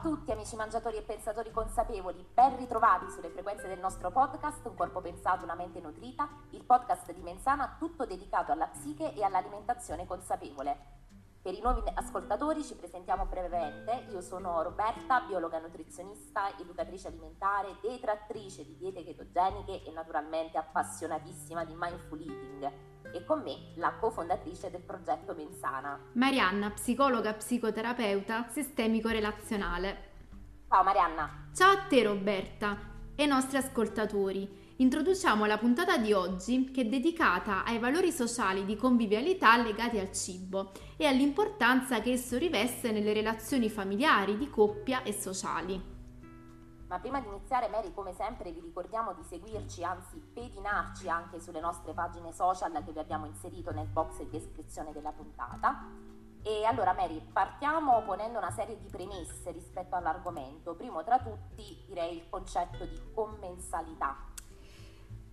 a tutti amici mangiatori e pensatori consapevoli, ben ritrovati sulle frequenze del nostro podcast Un corpo pensato, una mente nutrita, il podcast di Menzana tutto dedicato alla psiche e all'alimentazione consapevole. Per i nuovi ascoltatori ci presentiamo brevemente, io sono Roberta, biologa nutrizionista, educatrice alimentare, detrattrice di diete ketogeniche e naturalmente appassionatissima di mindful eating e con me la cofondatrice del progetto Menzana. Marianna, psicologa psicoterapeuta sistemico-relazionale. Ciao Marianna. Ciao a te Roberta e ai nostri ascoltatori. Introduciamo la puntata di oggi che è dedicata ai valori sociali di convivialità legati al cibo e all'importanza che esso riveste nelle relazioni familiari, di coppia e sociali. Ma prima di iniziare, Mary, come sempre, vi ricordiamo di seguirci, anzi pedinarci anche sulle nostre pagine social che vi abbiamo inserito nel box di descrizione della puntata. E allora, Mary, partiamo ponendo una serie di premesse rispetto all'argomento. Primo tra tutti, direi il concetto di commensalità.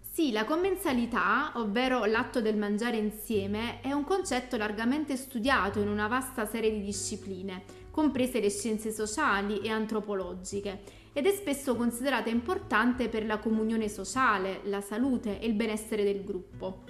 Sì, la commensalità, ovvero l'atto del mangiare insieme, è un concetto largamente studiato in una vasta serie di discipline, comprese le scienze sociali e antropologiche ed è spesso considerata importante per la comunione sociale, la salute e il benessere del gruppo.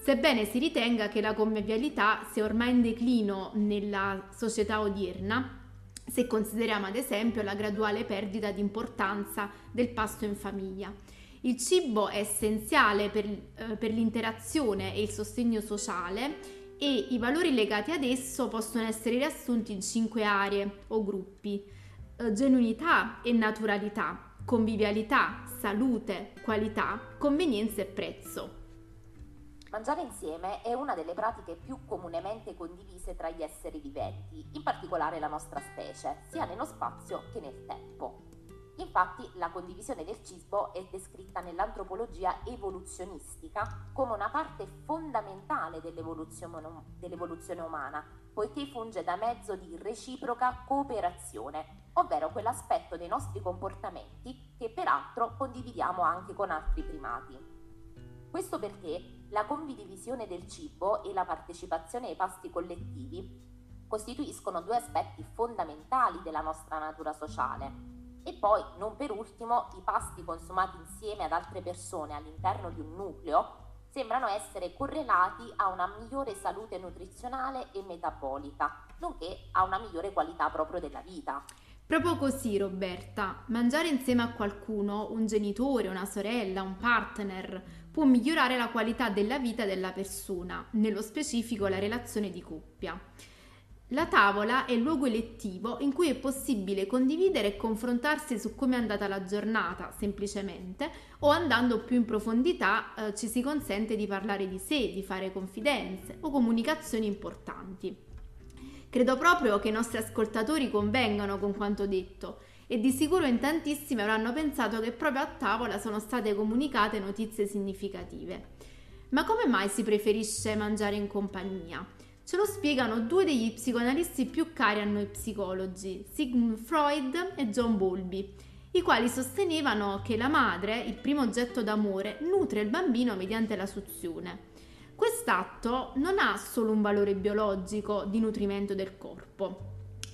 Sebbene si ritenga che la convivialità sia ormai in declino nella società odierna, se consideriamo ad esempio la graduale perdita di importanza del pasto in famiglia. Il cibo è essenziale per, eh, per l'interazione e il sostegno sociale e i valori legati ad esso possono essere riassunti in cinque aree o gruppi genuinità e naturalità, convivialità, salute, qualità, convenienza e prezzo. Mangiare insieme è una delle pratiche più comunemente condivise tra gli esseri viventi, in particolare la nostra specie, sia nello spazio che nel tempo. Infatti la condivisione del cibo è descritta nell'antropologia evoluzionistica come una parte fondamentale dell'evoluzione, dell'evoluzione umana, poiché funge da mezzo di reciproca cooperazione, ovvero quell'aspetto dei nostri comportamenti che peraltro condividiamo anche con altri primati. Questo perché la condivisione del cibo e la partecipazione ai pasti collettivi costituiscono due aspetti fondamentali della nostra natura sociale e poi, non per ultimo, i pasti consumati insieme ad altre persone all'interno di un nucleo sembrano essere correlati a una migliore salute nutrizionale e metabolica, nonché a una migliore qualità proprio della vita. Proprio così, Roberta, mangiare insieme a qualcuno, un genitore, una sorella, un partner, può migliorare la qualità della vita della persona, nello specifico la relazione di coppia. La tavola è il luogo elettivo in cui è possibile condividere e confrontarsi su come è andata la giornata, semplicemente, o andando più in profondità eh, ci si consente di parlare di sé, di fare confidenze o comunicazioni importanti. Credo proprio che i nostri ascoltatori convengano con quanto detto e di sicuro in tantissimi avranno pensato che proprio a tavola sono state comunicate notizie significative. Ma come mai si preferisce mangiare in compagnia? Ce lo spiegano due degli psicoanalisti più cari a noi psicologi, Sigmund Freud e John Bowlby, i quali sostenevano che la madre, il primo oggetto d'amore, nutre il bambino mediante la suzione. Quest'atto non ha solo un valore biologico di nutrimento del corpo,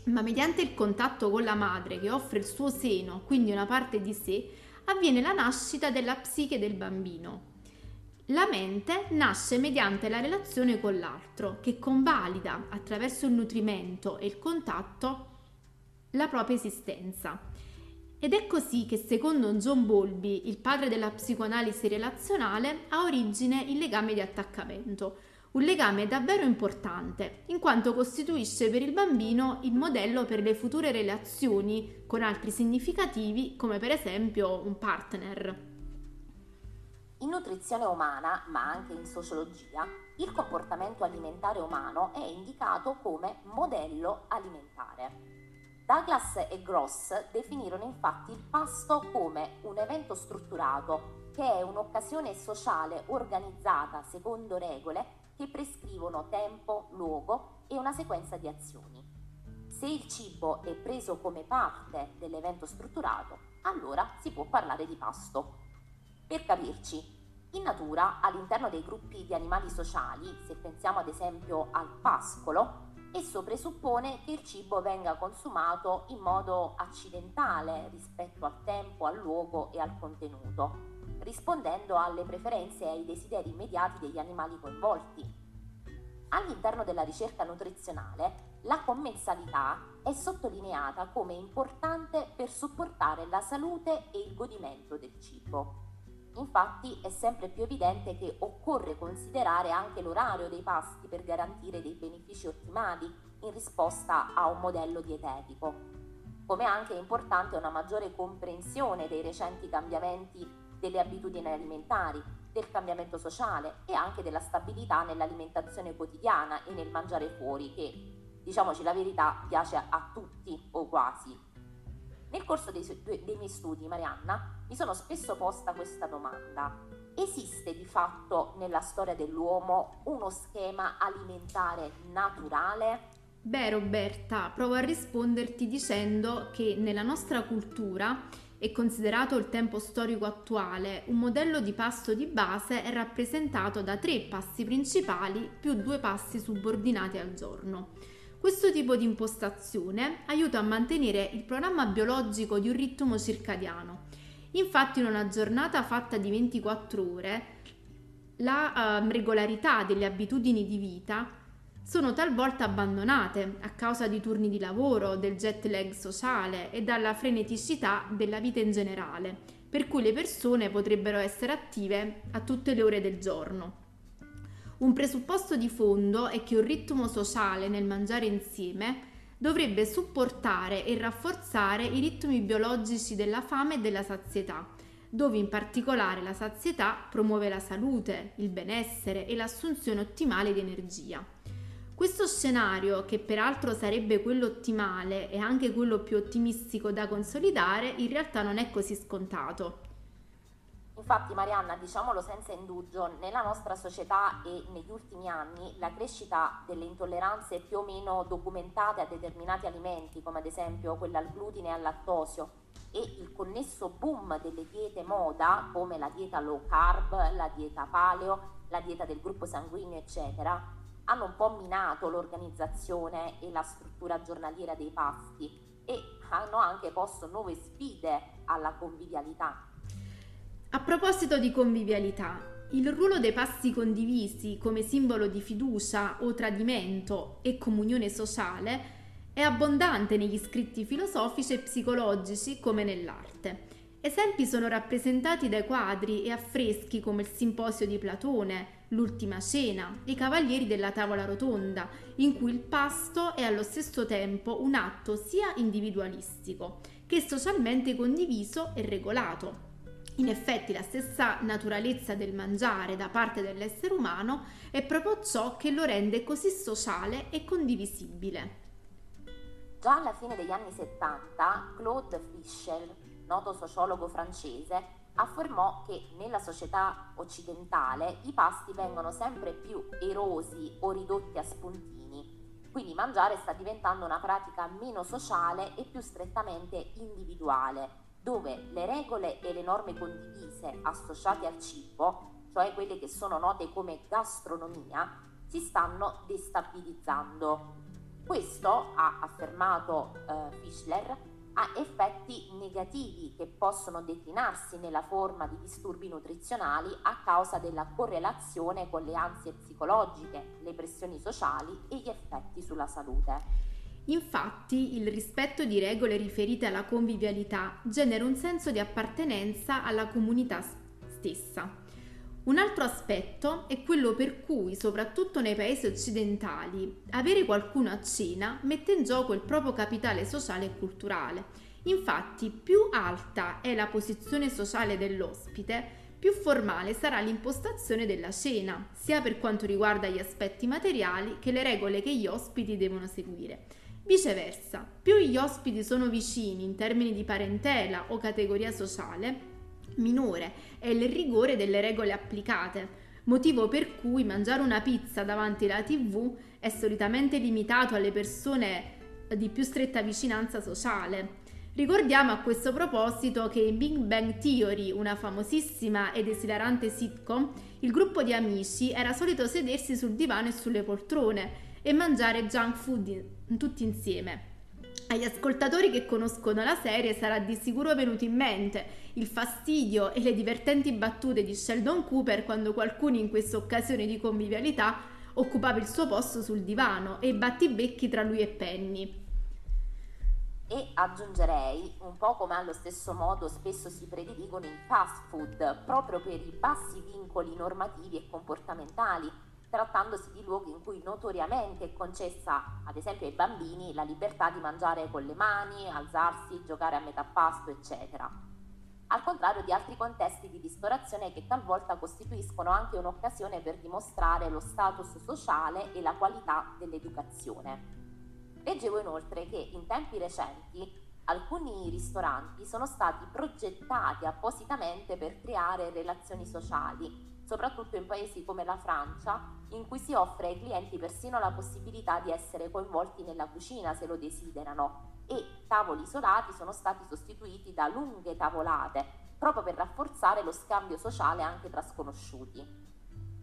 ma mediante il contatto con la madre che offre il suo seno, quindi una parte di sé, avviene la nascita della psiche del bambino. La mente nasce mediante la relazione con l'altro, che convalida attraverso il nutrimento e il contatto la propria esistenza. Ed è così che secondo John Bowlby, il padre della psicoanalisi relazionale, ha origine il legame di attaccamento, un legame davvero importante, in quanto costituisce per il bambino il modello per le future relazioni con altri significativi, come per esempio un partner. In nutrizione umana, ma anche in sociologia, il comportamento alimentare umano è indicato come modello alimentare. Douglas e Gross definirono infatti il pasto come un evento strutturato, che è un'occasione sociale organizzata secondo regole che prescrivono tempo, luogo e una sequenza di azioni. Se il cibo è preso come parte dell'evento strutturato, allora si può parlare di pasto. Per capirci, in natura, all'interno dei gruppi di animali sociali, se pensiamo ad esempio al pascolo, Esso presuppone che il cibo venga consumato in modo accidentale rispetto al tempo, al luogo e al contenuto, rispondendo alle preferenze e ai desideri immediati degli animali coinvolti. All'interno della ricerca nutrizionale, la commensalità è sottolineata come importante per supportare la salute e il godimento del cibo. Infatti è sempre più evidente che occorre considerare anche l'orario dei pasti per garantire dei benefici ottimali in risposta a un modello dietetico. Come anche è importante una maggiore comprensione dei recenti cambiamenti delle abitudini alimentari, del cambiamento sociale e anche della stabilità nell'alimentazione quotidiana e nel mangiare fuori che, diciamoci la verità, piace a tutti o quasi. Nel corso dei, dei miei studi, Marianna, mi sono spesso posta questa domanda. Esiste di fatto nella storia dell'uomo uno schema alimentare naturale? Beh Roberta, provo a risponderti dicendo che nella nostra cultura è considerato il tempo storico attuale, un modello di pasto di base è rappresentato da tre passi principali più due passi subordinati al giorno. Questo tipo di impostazione aiuta a mantenere il programma biologico di un ritmo circadiano. Infatti in una giornata fatta di 24 ore, la uh, regolarità delle abitudini di vita sono talvolta abbandonate a causa di turni di lavoro, del jet lag sociale e dalla freneticità della vita in generale, per cui le persone potrebbero essere attive a tutte le ore del giorno. Un presupposto di fondo è che un ritmo sociale nel mangiare insieme dovrebbe supportare e rafforzare i ritmi biologici della fame e della sazietà, dove in particolare la sazietà promuove la salute, il benessere e l'assunzione ottimale di energia. Questo scenario, che peraltro sarebbe quello ottimale e anche quello più ottimistico da consolidare, in realtà non è così scontato. Infatti Marianna, diciamolo senza indugio, nella nostra società e negli ultimi anni la crescita delle intolleranze più o meno documentate a determinati alimenti, come ad esempio quella al glutine e al lattosio, e il connesso boom delle diete moda, come la dieta low carb, la dieta paleo, la dieta del gruppo sanguigno, eccetera, hanno un po' minato l'organizzazione e la struttura giornaliera dei pasti e hanno anche posto nuove sfide alla convivialità a proposito di convivialità, il ruolo dei passi condivisi come simbolo di fiducia o tradimento e comunione sociale è abbondante negli scritti filosofici e psicologici come nell'arte. Esempi sono rappresentati dai quadri e affreschi come il Simposio di Platone, L'Ultima Cena, i Cavalieri della Tavola Rotonda, in cui il pasto è allo stesso tempo un atto sia individualistico che socialmente condiviso e regolato. In effetti la stessa naturalezza del mangiare da parte dell'essere umano è proprio ciò che lo rende così sociale e condivisibile. Già alla fine degli anni 70 Claude Fischel, noto sociologo francese, affermò che nella società occidentale i pasti vengono sempre più erosi o ridotti a spuntini, quindi mangiare sta diventando una pratica meno sociale e più strettamente individuale dove le regole e le norme condivise associate al cibo, cioè quelle che sono note come gastronomia, si stanno destabilizzando. Questo, ha affermato eh, Fischler, ha effetti negativi che possono declinarsi nella forma di disturbi nutrizionali a causa della correlazione con le ansie psicologiche, le pressioni sociali e gli effetti sulla salute. Infatti il rispetto di regole riferite alla convivialità genera un senso di appartenenza alla comunità stessa. Un altro aspetto è quello per cui, soprattutto nei paesi occidentali, avere qualcuno a cena mette in gioco il proprio capitale sociale e culturale. Infatti, più alta è la posizione sociale dell'ospite, più formale sarà l'impostazione della cena, sia per quanto riguarda gli aspetti materiali che le regole che gli ospiti devono seguire. Viceversa, più gli ospiti sono vicini in termini di parentela o categoria sociale, minore è il rigore delle regole applicate, motivo per cui mangiare una pizza davanti alla tv è solitamente limitato alle persone di più stretta vicinanza sociale. Ricordiamo a questo proposito che in Big Bang Theory, una famosissima ed esilarante sitcom, il gruppo di amici era solito sedersi sul divano e sulle poltrone e mangiare junk food tutti insieme. Agli ascoltatori che conoscono la serie sarà di sicuro venuto in mente il fastidio e le divertenti battute di Sheldon Cooper quando qualcuno in questa occasione di convivialità occupava il suo posto sul divano e i battibecchi tra lui e Penny. E aggiungerei, un po' come allo stesso modo spesso si prediligono i fast food, proprio per i bassi vincoli normativi e comportamentali trattandosi di luoghi in cui notoriamente è concessa, ad esempio ai bambini, la libertà di mangiare con le mani, alzarsi, giocare a metà pasto, eccetera. Al contrario di altri contesti di ristorazione che talvolta costituiscono anche un'occasione per dimostrare lo status sociale e la qualità dell'educazione. Leggevo inoltre che in tempi recenti alcuni ristoranti sono stati progettati appositamente per creare relazioni sociali soprattutto in paesi come la Francia, in cui si offre ai clienti persino la possibilità di essere coinvolti nella cucina se lo desiderano e tavoli isolati sono stati sostituiti da lunghe tavolate, proprio per rafforzare lo scambio sociale anche tra sconosciuti.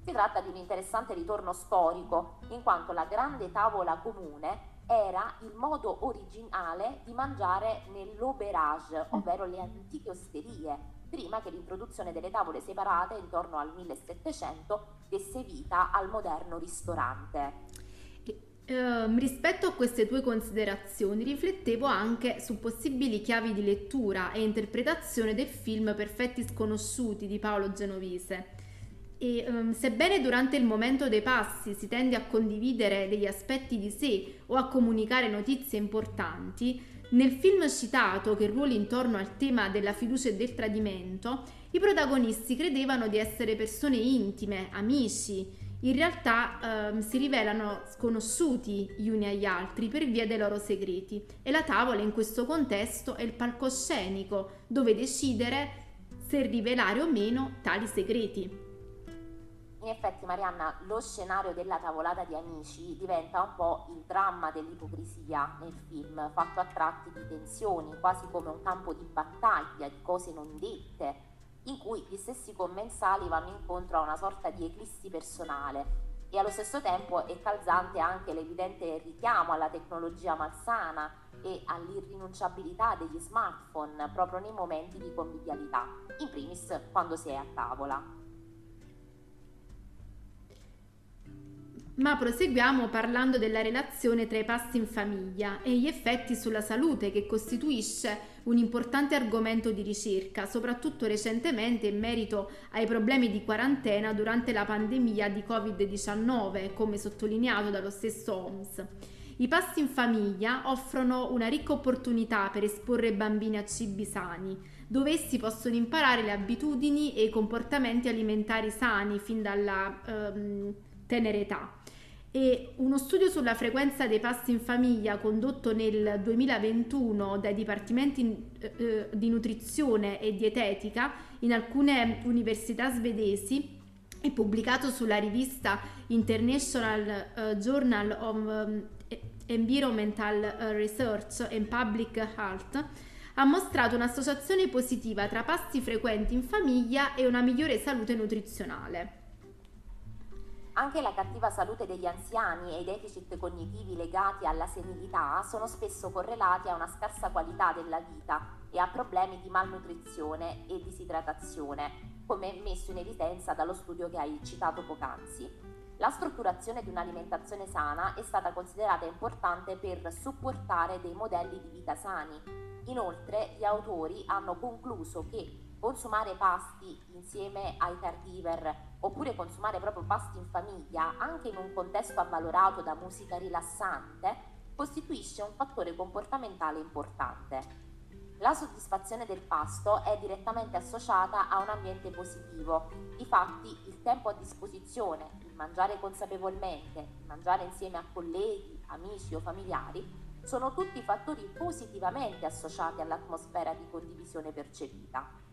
Si tratta di un interessante ritorno storico, in quanto la grande tavola comune era il modo originale di mangiare nell'auberage, ovvero le antiche osterie, prima che l'introduzione delle tavole separate intorno al 1700 desse vita al moderno ristorante. Uh, rispetto a queste tue considerazioni riflettevo anche su possibili chiavi di lettura e interpretazione del film Perfetti sconosciuti di Paolo Genovese. E um, sebbene durante il momento dei passi si tende a condividere degli aspetti di sé o a comunicare notizie importanti, nel film citato, che ruoli intorno al tema della fiducia e del tradimento, i protagonisti credevano di essere persone intime, amici. In realtà ehm, si rivelano sconosciuti gli uni agli altri per via dei loro segreti e la tavola in questo contesto è il palcoscenico dove decidere se rivelare o meno tali segreti. In effetti, Marianna, lo scenario della tavolata di amici diventa un po' il dramma dell'ipocrisia nel film, fatto a tratti di tensioni, quasi come un campo di battaglia, di cose non dette, in cui gli stessi commensali vanno incontro a una sorta di eclissi personale. E allo stesso tempo è calzante anche l'evidente richiamo alla tecnologia malsana e all'irrinunciabilità degli smartphone proprio nei momenti di convivialità, in primis quando si è a tavola. Ma proseguiamo parlando della relazione tra i passi in famiglia e gli effetti sulla salute che costituisce un importante argomento di ricerca, soprattutto recentemente in merito ai problemi di quarantena durante la pandemia di Covid-19, come sottolineato dallo stesso OMS. I passi in famiglia offrono una ricca opportunità per esporre bambini a cibi sani, dove essi possono imparare le abitudini e i comportamenti alimentari sani fin dalla ehm, tenera età. E uno studio sulla frequenza dei pasti in famiglia condotto nel 2021 dai dipartimenti eh, eh, di nutrizione e dietetica in alcune università svedesi e pubblicato sulla rivista International uh, Journal of Environmental Research and Public Health ha mostrato un'associazione positiva tra pasti frequenti in famiglia e una migliore salute nutrizionale. Anche la cattiva salute degli anziani e i deficit cognitivi legati alla senilità sono spesso correlati a una scarsa qualità della vita e a problemi di malnutrizione e disidratazione, come messo in evidenza dallo studio che hai citato poc'anzi. La strutturazione di un'alimentazione sana è stata considerata importante per supportare dei modelli di vita sani. Inoltre, gli autori hanno concluso che consumare pasti insieme ai caregiver oppure consumare proprio pasti in famiglia, anche in un contesto avvalorato da musica rilassante, costituisce un fattore comportamentale importante. La soddisfazione del pasto è direttamente associata a un ambiente positivo. Difatti, il tempo a disposizione, il mangiare consapevolmente, il mangiare insieme a colleghi, amici o familiari, sono tutti fattori positivamente associati all'atmosfera di condivisione percepita.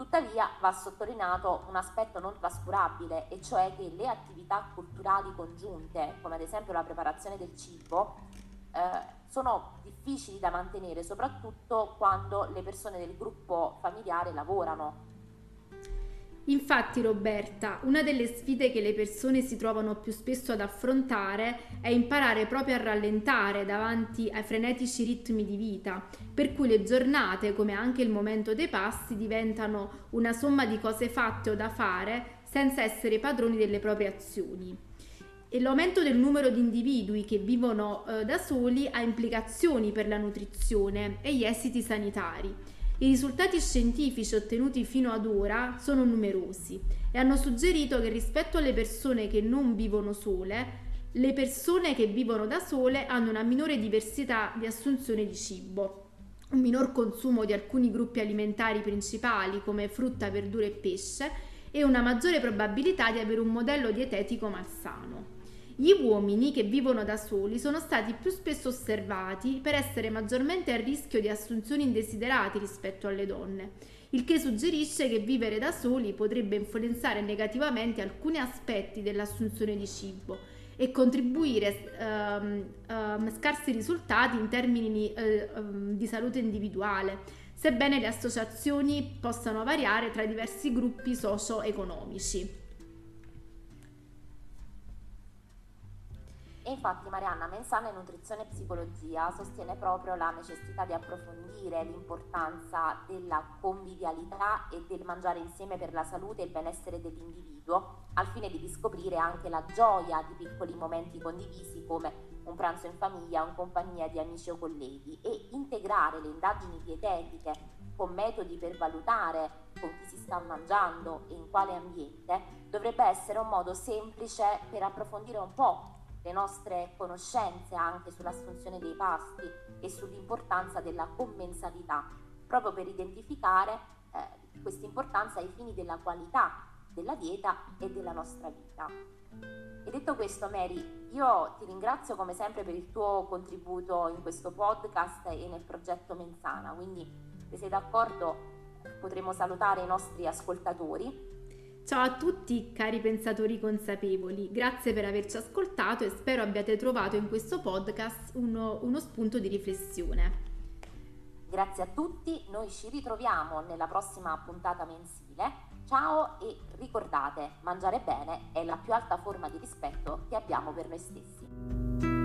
Tuttavia va sottolineato un aspetto non trascurabile, e cioè che le attività culturali congiunte, come ad esempio la preparazione del cibo, eh, sono difficili da mantenere, soprattutto quando le persone del gruppo familiare lavorano. Infatti Roberta, una delle sfide che le persone si trovano più spesso ad affrontare è imparare proprio a rallentare davanti ai frenetici ritmi di vita, per cui le giornate, come anche il momento dei passi, diventano una somma di cose fatte o da fare senza essere padroni delle proprie azioni. E l'aumento del numero di individui che vivono eh, da soli ha implicazioni per la nutrizione e gli esiti sanitari i risultati scientifici ottenuti fino ad ora sono numerosi e hanno suggerito che rispetto alle persone che non vivono sole, le persone che vivono da sole hanno una minore diversità di assunzione di cibo, un minor consumo di alcuni gruppi alimentari principali come frutta, verdura e pesce e una maggiore probabilità di avere un modello dietetico malsano. Gli uomini che vivono da soli sono stati più spesso osservati per essere maggiormente a rischio di assunzioni indesiderate rispetto alle donne, il che suggerisce che vivere da soli potrebbe influenzare negativamente alcuni aspetti dell'assunzione di cibo e contribuire a um, um, scarsi risultati in termini uh, um, di salute individuale, sebbene le associazioni possano variare tra diversi gruppi socio-economici. E infatti Marianna Mensana in nutrizione e psicologia sostiene proprio la necessità di approfondire l'importanza della convivialità e del mangiare insieme per la salute e il benessere dell'individuo, al fine di riscoprire anche la gioia di piccoli momenti condivisi come un pranzo in famiglia in compagnia di amici o colleghi e integrare le indagini dietetiche con metodi per valutare con chi si sta mangiando e in quale ambiente dovrebbe essere un modo semplice per approfondire un po' le nostre conoscenze anche sull'assunzione dei pasti e sull'importanza della commensalità, proprio per identificare eh, questa importanza ai fini della qualità della dieta e della nostra vita. E detto questo, Mary, io ti ringrazio come sempre per il tuo contributo in questo podcast e nel progetto Menzana, quindi se sei d'accordo potremo salutare i nostri ascoltatori Ciao a tutti cari pensatori consapevoli, grazie per averci ascoltato e spero abbiate trovato in questo podcast uno, uno spunto di riflessione. Grazie a tutti, noi ci ritroviamo nella prossima puntata mensile. Ciao e ricordate, mangiare bene è la più alta forma di rispetto che abbiamo per noi stessi.